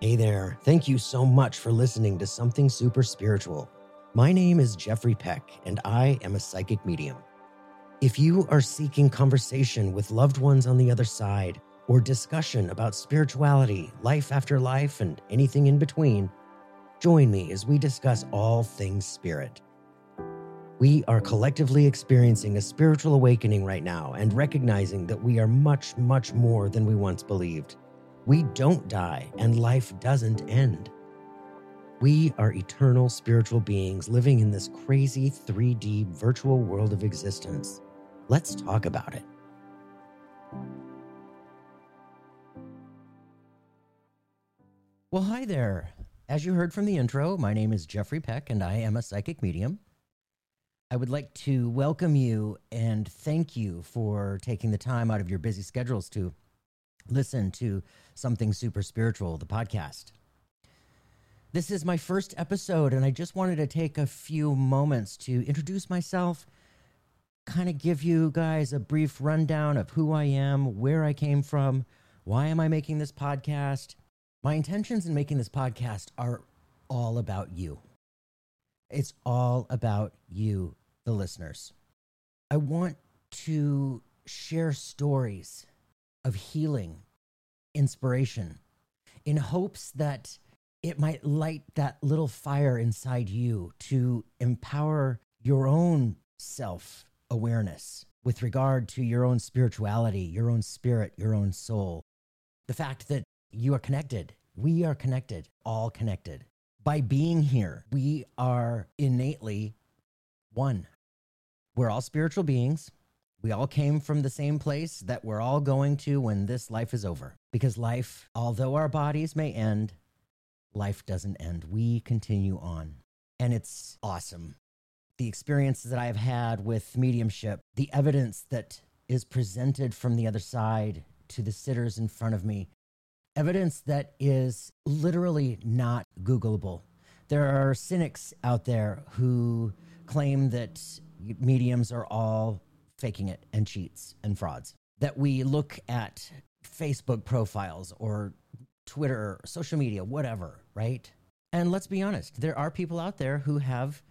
Hey there. Thank you so much for listening to Something Super Spiritual. My name is Jeffrey Peck, and I am a psychic medium. If you are seeking conversation with loved ones on the other side, or discussion about spirituality, life after life, and anything in between, join me as we discuss all things spirit. We are collectively experiencing a spiritual awakening right now and recognizing that we are much, much more than we once believed. We don't die and life doesn't end. We are eternal spiritual beings living in this crazy 3D virtual world of existence. Let's talk about it. Well, hi there. As you heard from the intro, my name is Jeffrey Peck and I am a psychic medium. I would like to welcome you and thank you for taking the time out of your busy schedules to listen to Something Super Spiritual, the podcast. This is my first episode, and I just wanted to take a few moments to introduce myself, kind of give you guys a brief rundown of who I am, where I came from, why am I making this podcast. My intentions in making this podcast are all about you. It's all about you, the listeners. I want to share stories of healing, inspiration, in hopes that it might light that little fire inside you to empower your own self awareness with regard to your own spirituality, your own spirit, your own soul. The fact that you are connected, we are connected, all connected. By being here, we are innately one. We're all spiritual beings. We all came from the same place that we're all going to when this life is over. Because life, although our bodies may end, life doesn't end. We continue on. And it's awesome. The experiences that I've had with mediumship, the evidence that is presented from the other side to the sitters in front of me, evidence that is literally not Googleable. There are cynics out there who claim that mediums are all faking it and cheats and frauds. That we look at Facebook profiles or Twitter, social media, whatever, right? And let's be honest, there are people out there who have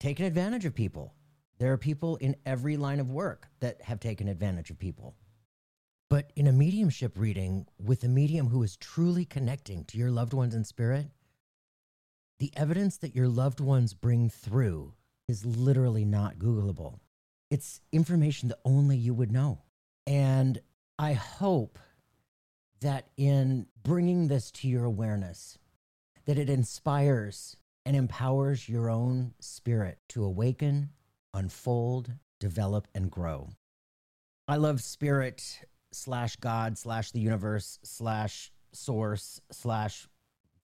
taken advantage of people. There are people in every line of work that have taken advantage of people. But in a mediumship reading with a medium who is truly connecting to your loved ones in spirit, the evidence that your loved ones bring through is literally not Googleable. It's information that only you would know. And I hope that in bringing this to your awareness, that it inspires and empowers your own spirit to awaken, unfold, develop, and grow. I love spirit slash God slash the universe slash source slash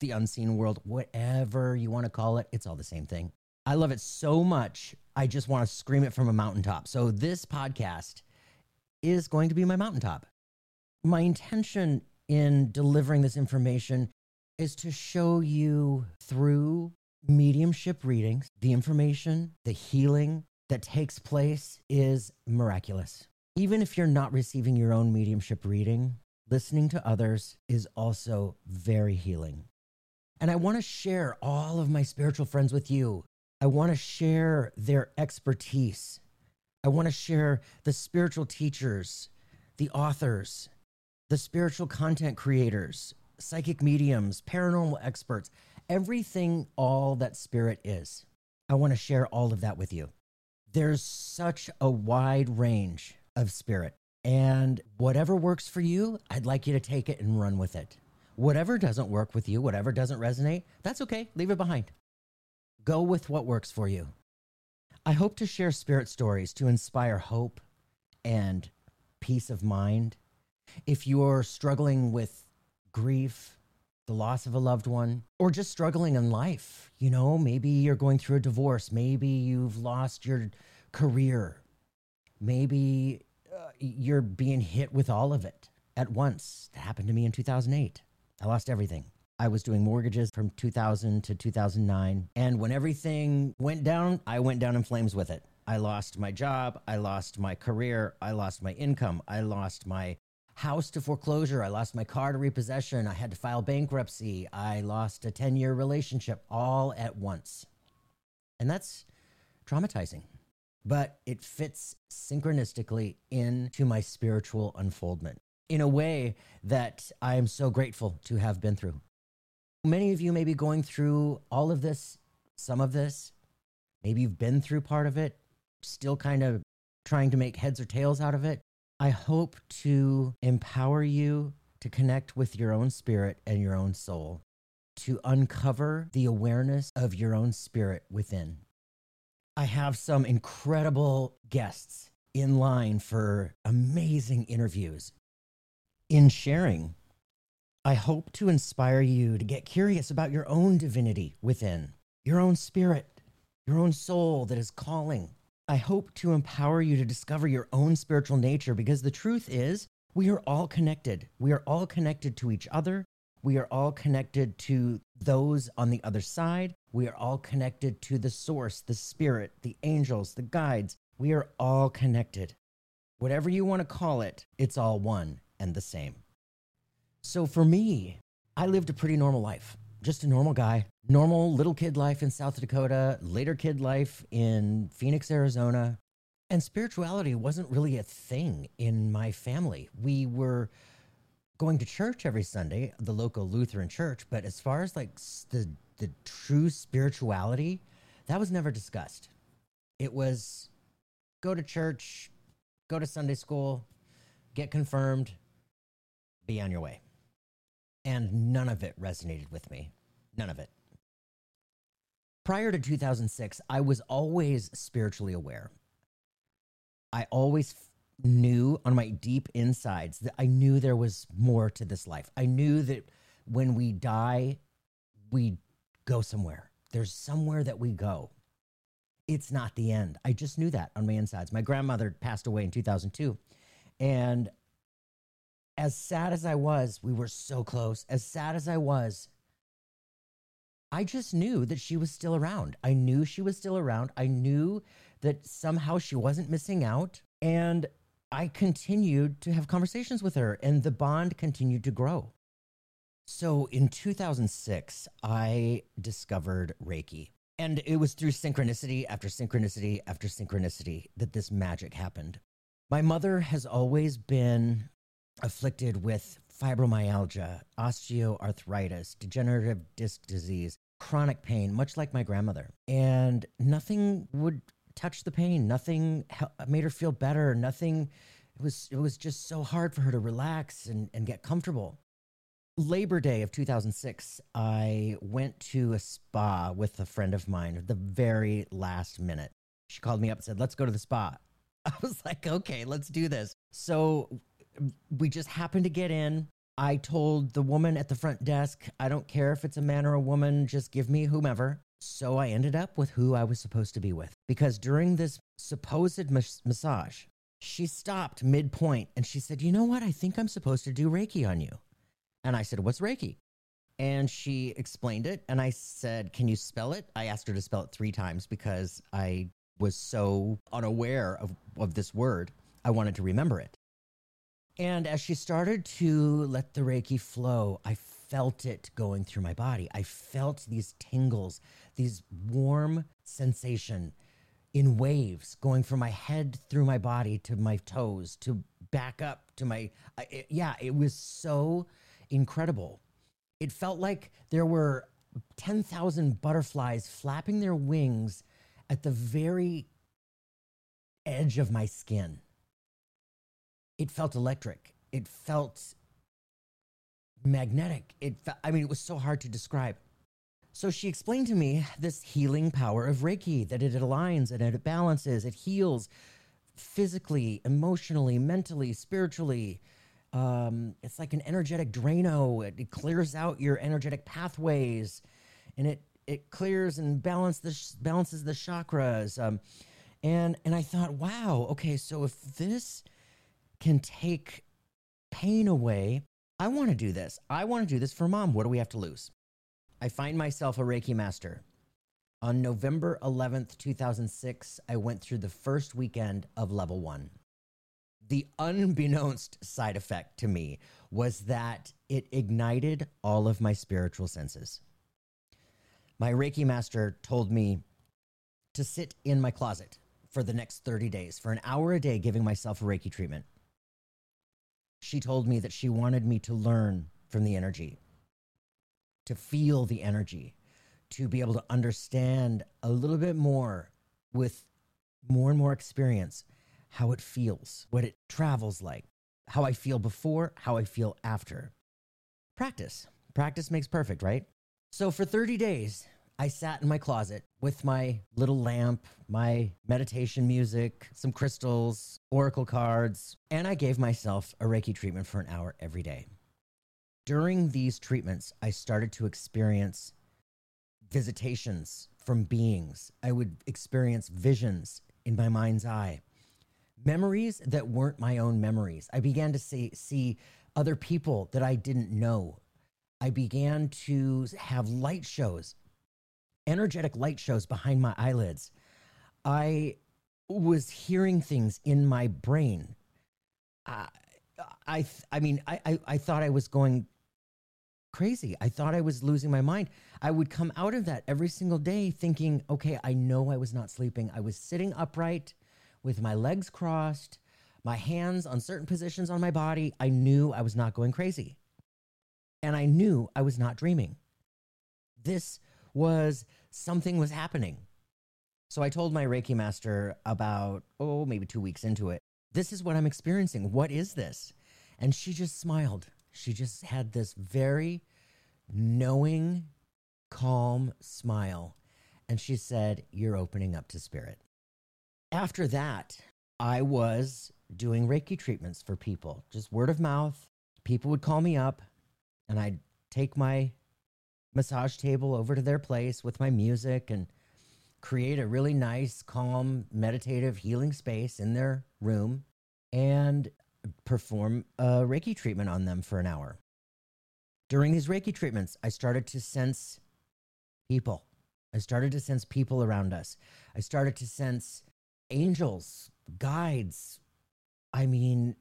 the unseen world, whatever you want to call it. It's all the same thing. I love it so much. I just want to scream it from a mountaintop. So this podcast is going to be my mountaintop. My intention in delivering this information is to show you through mediumship readings the information, the healing that takes place is miraculous. Even if you're not receiving your own mediumship reading, listening to others is also very healing. And I want to share all of my spiritual friends with you I want to share their expertise. I want to share the spiritual teachers, the authors, the spiritual content creators, psychic mediums, paranormal experts, everything, all that spirit is. I want to share all of that with you. There's such a wide range of spirit. And whatever works for you, I'd like you to take it and run with it. Whatever doesn't work with you, whatever doesn't resonate, that's okay. Leave it behind. Go with what works for you. I hope to share spirit stories to inspire hope and peace of mind. If you're struggling with grief, the loss of a loved one, or just struggling in life, you know, maybe you're going through a divorce, maybe you've lost your career, maybe uh, you're being hit with all of it at once. That happened to me in 2008. I lost everything. I was doing mortgages from 2000 to 2009. And when everything went down, I went down in flames with it. I lost my job. I lost my career. I lost my income. I lost my house to foreclosure. I lost my car to repossession. I had to file bankruptcy. I lost a 10 year relationship all at once. And that's traumatizing, but it fits synchronistically into my spiritual unfoldment in a way that I am so grateful to have been through. Many of you may be going through all of this, some of this. Maybe you've been through part of it, still kind of trying to make heads or tails out of it. I hope to empower you to connect with your own spirit and your own soul, to uncover the awareness of your own spirit within. I have some incredible guests in line for amazing interviews. In sharing, I hope to inspire you to get curious about your own divinity within, your own spirit, your own soul that is calling I hope to empower you to discover your own spiritual nature because the truth is, we are all connected. We are all connected to each other. We are all connected to those on the other side. We are all connected to the source, the spirit, the angels, the guides. We are all connected. Whatever you want to call it, it's all one and the same. So for me, I lived a pretty normal life just a normal guy, normal little kid life in South Dakota, later kid life in Phoenix, Arizona. And spirituality wasn't really a thing in my family. We were going to church every Sunday, the local Lutheran church, but as far as like the the true spirituality, that was never discussed. It was go to church, go to Sunday school, get confirmed, be on your way and none of it resonated with me. None of it. Prior to 2006, I was always spiritually aware. I always knew on my deep insides that I knew there was more to this life. I knew that when we die, we go somewhere. There's somewhere that we go. It's not the end. I just knew that on my insides. My grandmother passed away in 2002. And as sad as I was, we were so close. As sad as I was, I just knew that she was still around. I knew she was still around. I knew that somehow she wasn't missing out. And I continued to have conversations with her, and the bond continued to grow. So in 2006, I discovered Reiki. And it was through synchronicity after synchronicity after synchronicity that this magic happened. My mother has always been afflicted with fibromyalgia, osteoarthritis, degenerative disc disease, chronic pain, much like my grandmother. And nothing would touch the pain. Nothing made her feel better. Nothing. It was it was just so hard for her to relax and, and get comfortable. Labor Day of 2006, I went to a spa with a friend of mine at the very last minute. She called me up and said, Let's go to the spa. I was like, Okay, let's do this. So we just happened to get in. I told the woman at the front desk, I don't care if it's a man or a woman, just give me whomever. So I ended up with who I was supposed to be with. Because during this supposed mas- massage, she stopped midpoint and she said, You know what? I think I'm supposed to do Reiki on you. And I said, What's Reiki? And she explained it. And I said, Can you spell it? I asked her to spell it three times because I was so unaware of, of this word. I wanted to remember it. And as she started to let the Reiki flow, I felt it going through my body. I felt these tingles, these warm sensation in waves going from my head through my body to my toes to back up to my it, yeah, it was so incredible. It felt like there were 10,000 butterflies flapping their wings at the very edge of my skin it felt electric. It felt magnetic. It fe- I mean, it was so hard to describe. So she explained to me this healing power of Reiki that it aligns and it balances, it heals physically, emotionally, mentally, spiritually. Um, it's like an energetic Drano. It, it, clears out your energetic pathways, and it it clears and the balances the chakras. Um, and and I thought, wow, okay, so if this can take pain away. I want to do this. I want to do this for mom. What do we have to lose? I find myself a Reiki master. On November 11th, 2006, I went through the first weekend of level one. the unbeknownst side effect to me was that it ignited all of my spiritual senses. My Reiki master told me to sit in my closet for the next 30 days, for an hour a day, giving myself a Reiki treatment. She told me that she wanted me to learn from the energy, to feel the energy, to be able to understand a little bit more with more and more experience how it feels, what it travels like, how I feel before, how I feel after. Practice. Practice makes perfect, right? So for 30 days, I sat in my closet with my little lamp, my meditation music, some crystals, oracle cards, and I gave myself a Reiki treatment for an hour every day. During these treatments, I started to experience visitations from beings. I would experience visions in my mind's eye, memories that weren't my own memories. I began to see, see other people that I didn't know. I began to have light shows, energetic light shows behind my eyelids. I was hearing things in my brain. I, I, I mean, I, I, I thought I was going crazy. I thought I was losing my mind. I would come out of that every single day thinking, okay, I know I was not sleeping. I was sitting upright with my legs crossed, my hands on certain positions on my body. I knew I was not going crazy. And I knew I was not dreaming. This was something was happening. So I told my Reiki master about, oh, maybe two weeks into it, this is what I'm experiencing. What is this? And she just smiled. She just had this very knowing, calm smile. And she said, You're opening up to spirit. After that, I was doing Reiki treatments for people, just word of mouth. People would call me up and I'd take my massage table over to their place with my music and create a really nice, calm, meditative, healing space in their room. And perform a Reiki treatment on them for an hour. During these Reiki treatments, I started to sense people. I started to sense people around us. I started to sense angels, guides. I mean,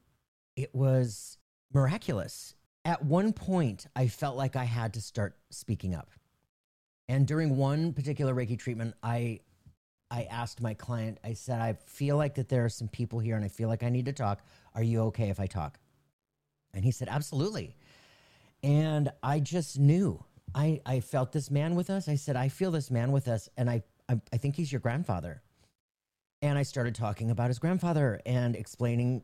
it was miraculous. At one point, I felt like I had to start speaking up. And during one particular Reiki treatment, I I asked my client, I said, I feel like that there are some people here and I feel like I need to talk. Are you okay if I talk? And he said, Absolutely. And I just knew. I, I felt this man with us. I said, I feel this man with us. And I, I, I think he's your grandfather. And I started talking about his grandfather and explaining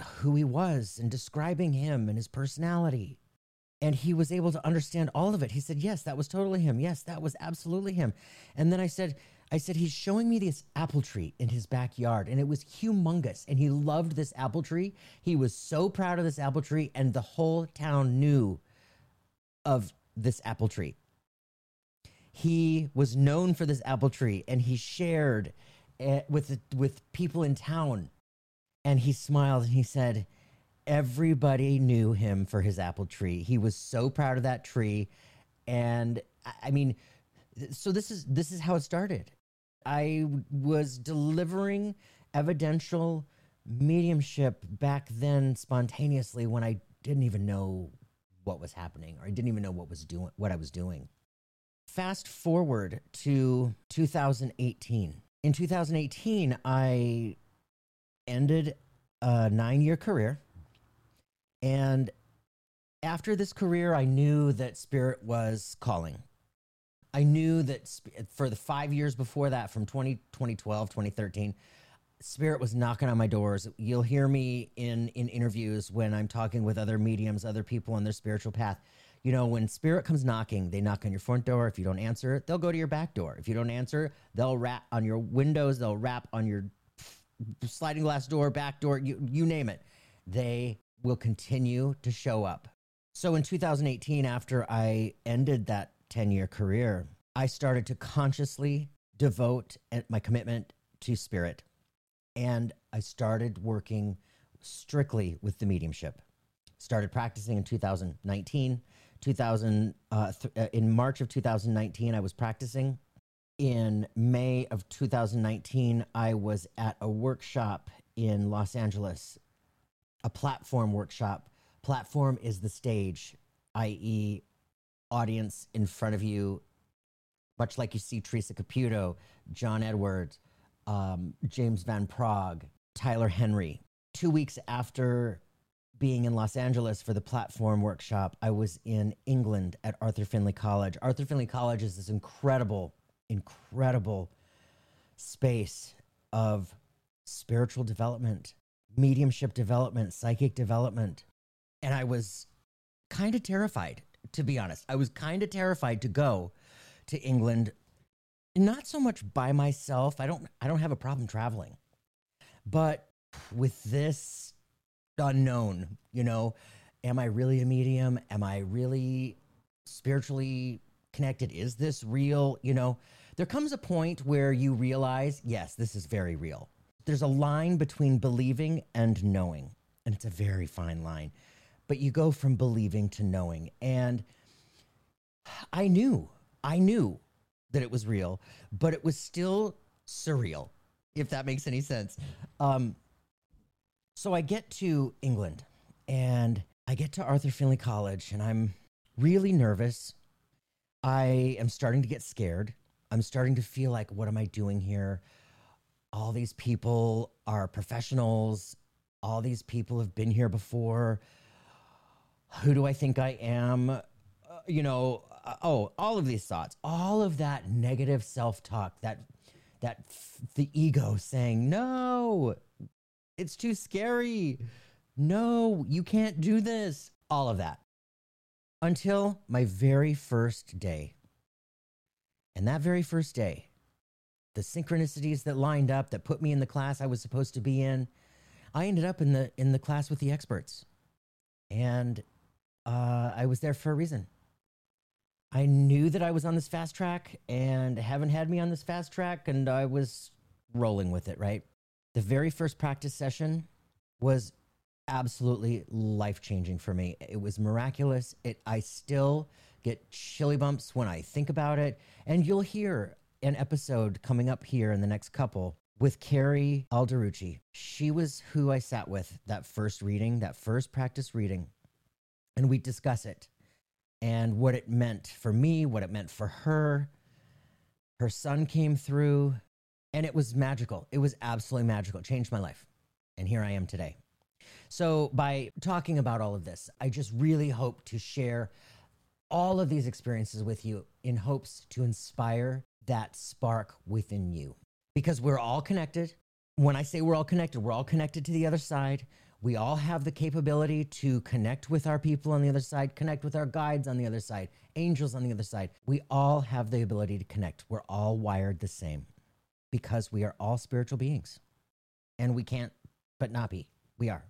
who he was and describing him and his personality. And he was able to understand all of it. He said, Yes, that was totally him. Yes, that was absolutely him. And then I said, I said, he's showing me this apple tree in his backyard, and it was humongous. And he loved this apple tree. He was so proud of this apple tree, and the whole town knew of this apple tree. He was known for this apple tree, and he shared it with with people in town. And he smiled and he said, "Everybody knew him for his apple tree. He was so proud of that tree." And I mean, so this is this is how it started I was delivering evidential mediumship back then spontaneously when I didn't even know what was happening or I didn't even know what was doing what I was doing. Fast forward to 2018. In 2018, I ended a 9-year career and after this career, I knew that spirit was calling. I knew that for the five years before that, from 20, 2012, 2013, spirit was knocking on my doors. You'll hear me in in interviews when I'm talking with other mediums, other people on their spiritual path. You know, when spirit comes knocking, they knock on your front door. If you don't answer they'll go to your back door. If you don't answer, they'll rap on your windows. They'll rap on your sliding glass door, back door. You you name it. They will continue to show up. So in 2018, after I ended that 10 year career, I started to consciously devote my commitment to spirit. And I started working strictly with the mediumship. Started practicing in 2019. 2000 uh, th- uh, in March of 2019, I was practicing. In May of 2019, I was at a workshop in Los Angeles a platform workshop. Platform is the stage, i.e., audience in front of you, much like you see Theresa Caputo, John Edwards, um, James Van Praagh, Tyler Henry. Two weeks after being in Los Angeles for the platform workshop, I was in England at Arthur Findlay College. Arthur Findlay College is this incredible, incredible space of spiritual development, mediumship development, psychic development. And I was kind of terrified, to be honest. I was kind of terrified to go to England, not so much by myself. I don't I don't have a problem traveling. But with this unknown, you know, am I really a medium? Am I really spiritually connected? Is this real? You know, there comes a point where you realize, yes, this is very real. There's a line between believing and knowing, and it's a very fine line. But you go from believing to knowing. And I knew, I knew that it was real, but it was still surreal, if that makes any sense. Um, so I get to England and I get to Arthur Findlay College and I'm really nervous. I am starting to get scared. I'm starting to feel like, what am I doing here? All these people are professionals. All these people have been here before. Who do I think I am? Uh, you know, uh, oh, all of these thoughts, all of that negative self-talk, that that f- the ego saying, "No, it's too scary. No, you can't do this." All of that. Until my very first day. And that very first day, the synchronicities that lined up that put me in the class I was supposed to be in, I ended up in the in the class with the experts. And uh, I was there for a reason. I knew that I was on this fast track and haven't had me on this fast track and I was rolling with it, right? The very first practice session was absolutely life changing for me. It was miraculous. It I still get chilly bumps when I think about it. And you'll hear an episode coming up here in the next couple with Carrie Alderucci. She was who I sat with that first reading, that first practice reading. And we discuss it and what it meant for me, what it meant for her. Her son came through and it was magical. It was absolutely magical. It changed my life. And here I am today. So, by talking about all of this, I just really hope to share all of these experiences with you in hopes to inspire that spark within you. Because we're all connected. When I say we're all connected, we're all connected to the other side. We all have the capability to connect with our people on the other side, connect with our guides on the other side, angels on the other side. We all have the ability to connect. We're all wired the same because we are all spiritual beings. And we can't but not be. We are.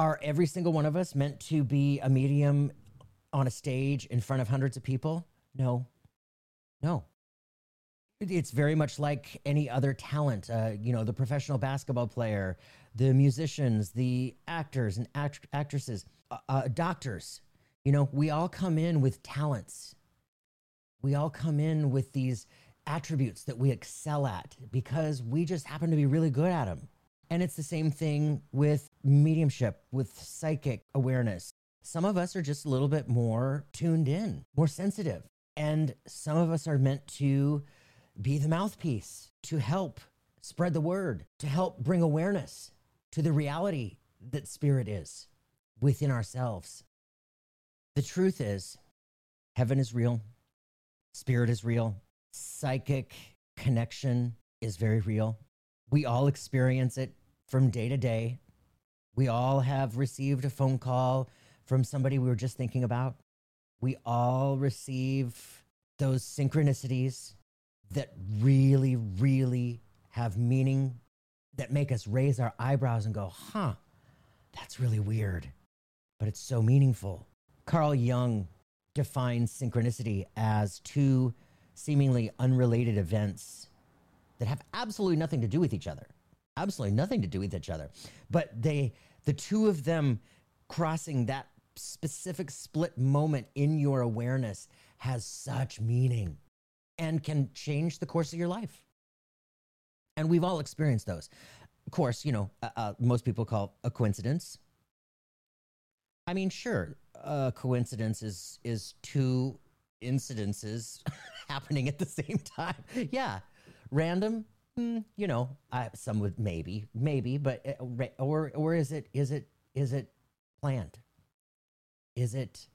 Are every single one of us meant to be a medium on a stage in front of hundreds of people? No. No. It's very much like any other talent. Uh, you know, the professional basketball player, the musicians, the actors and act- actresses, uh, uh, doctors. You know, we all come in with talents. We all come in with these attributes that we excel at because we just happen to be really good at them. And it's the same thing with mediumship, with psychic awareness. Some of us are just a little bit more tuned in, more sensitive. And some of us are meant to be the mouthpiece to help spread the word, to help bring awareness to the reality that spirit is within ourselves. The truth is, heaven is real, spirit is real, psychic connection is very real. We all experience it from day to day. We all have received a phone call from somebody we were just thinking about. We all receive those synchronicities that really, really have meaning that make us raise our eyebrows and go, huh, that's really weird, but it's so meaningful. Carl Jung defines synchronicity as two seemingly unrelated events that have absolutely nothing to do with each other. Absolutely nothing to do with each other. But they the two of them crossing that specific split moment in your awareness has such meaning and can change the course of your life. And we've all experienced those. of course, you know, uh, uh, most people call a coincidence. I mean, sure, a coincidence is is two incidences happening at the same time. Yeah, random. Mm, you know, I, some would maybe, maybe, but uh, or or is it is it is it planned? Is it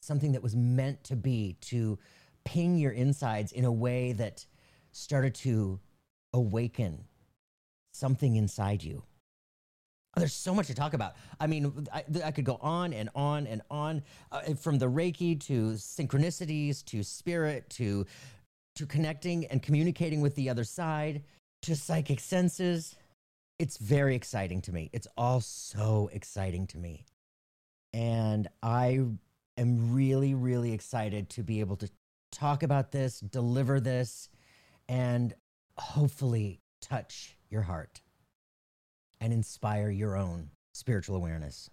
something that was meant to be to ping your insides in a way that started to awaken something inside you? There's so much to talk about. I mean, I, I could go on and on and on uh, from the Reiki to synchronicities to spirit to to connecting and communicating with the other side to psychic senses. It's very exciting to me. It's all so exciting to me. And I am really, really excited to be able to talk about this, deliver this, and hopefully touch your heart and inspire your own spiritual awareness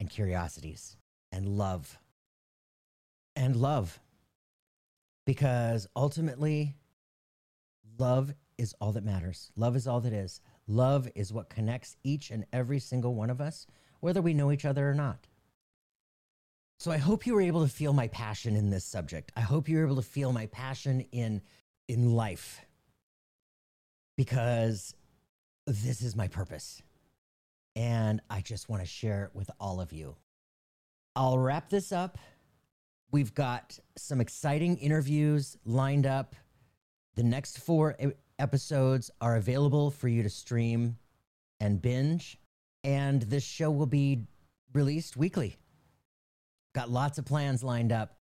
and curiosities and love. And love. Because ultimately, love is all that matters. Love is all that is. Love is what connects each and every single one of us, whether we know each other or not. So I hope you were able to feel my passion in this subject. I hope you were able to feel my passion in in life. Because this is my purpose. And I just want to share it with all of you. I'll wrap this up. We've got some exciting interviews lined up. The next four episodes are available for you to stream and binge. And this show will be released weekly. Got lots of plans lined up.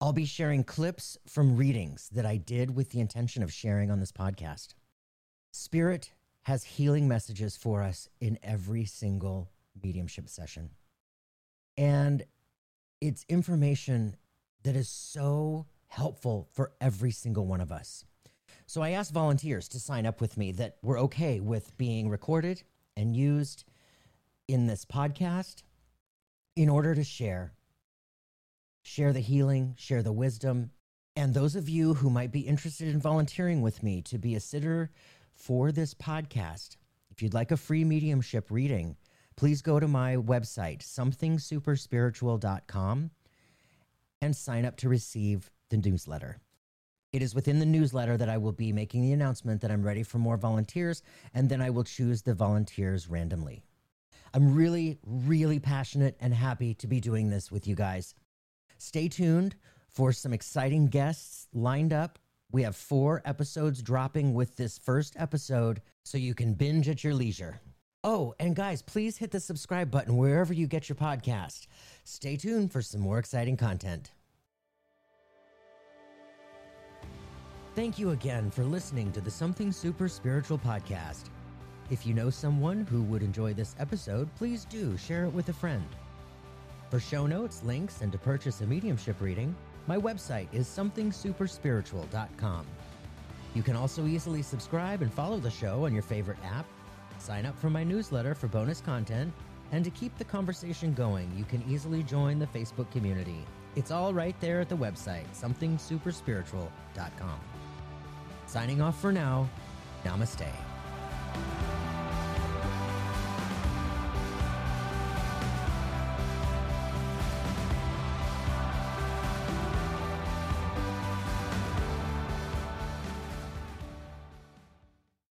I'll be sharing clips from readings that I did with the intention of sharing on this podcast. Spirit has healing messages for us in every single mediumship session. And it's information that is so helpful for every single one of us. So I asked volunteers to sign up with me that were okay with being recorded and used in this podcast in order to share share the healing, share the wisdom, and those of you who might be interested in volunteering with me to be a sitter for this podcast, if you'd like a free mediumship reading, please go to my website, somethingsuperspiritual.com, and sign up to receive the newsletter. It is within the newsletter that I will be making the announcement that I'm ready for more volunteers, and then I will choose the volunteers randomly. I'm really, really passionate and happy to be doing this with you guys. Stay tuned for some exciting guests lined up. We have four episodes dropping with this first episode, so you can binge at your leisure. Oh, and guys, please hit the subscribe button wherever you get your podcast. Stay tuned for some more exciting content. Thank you again for listening to the Something Super Spiritual podcast. If you know someone who would enjoy this episode, please do share it with a friend. For show notes, links, and to purchase a mediumship reading, my website is somethingsuperspiritual.com. You can also easily subscribe and follow the show on your favorite app, sign up for my newsletter for bonus content, and to keep the conversation going, you can easily join the Facebook community. It's all right there at the website, somethingsuperspiritual.com. Signing off for now, namaste.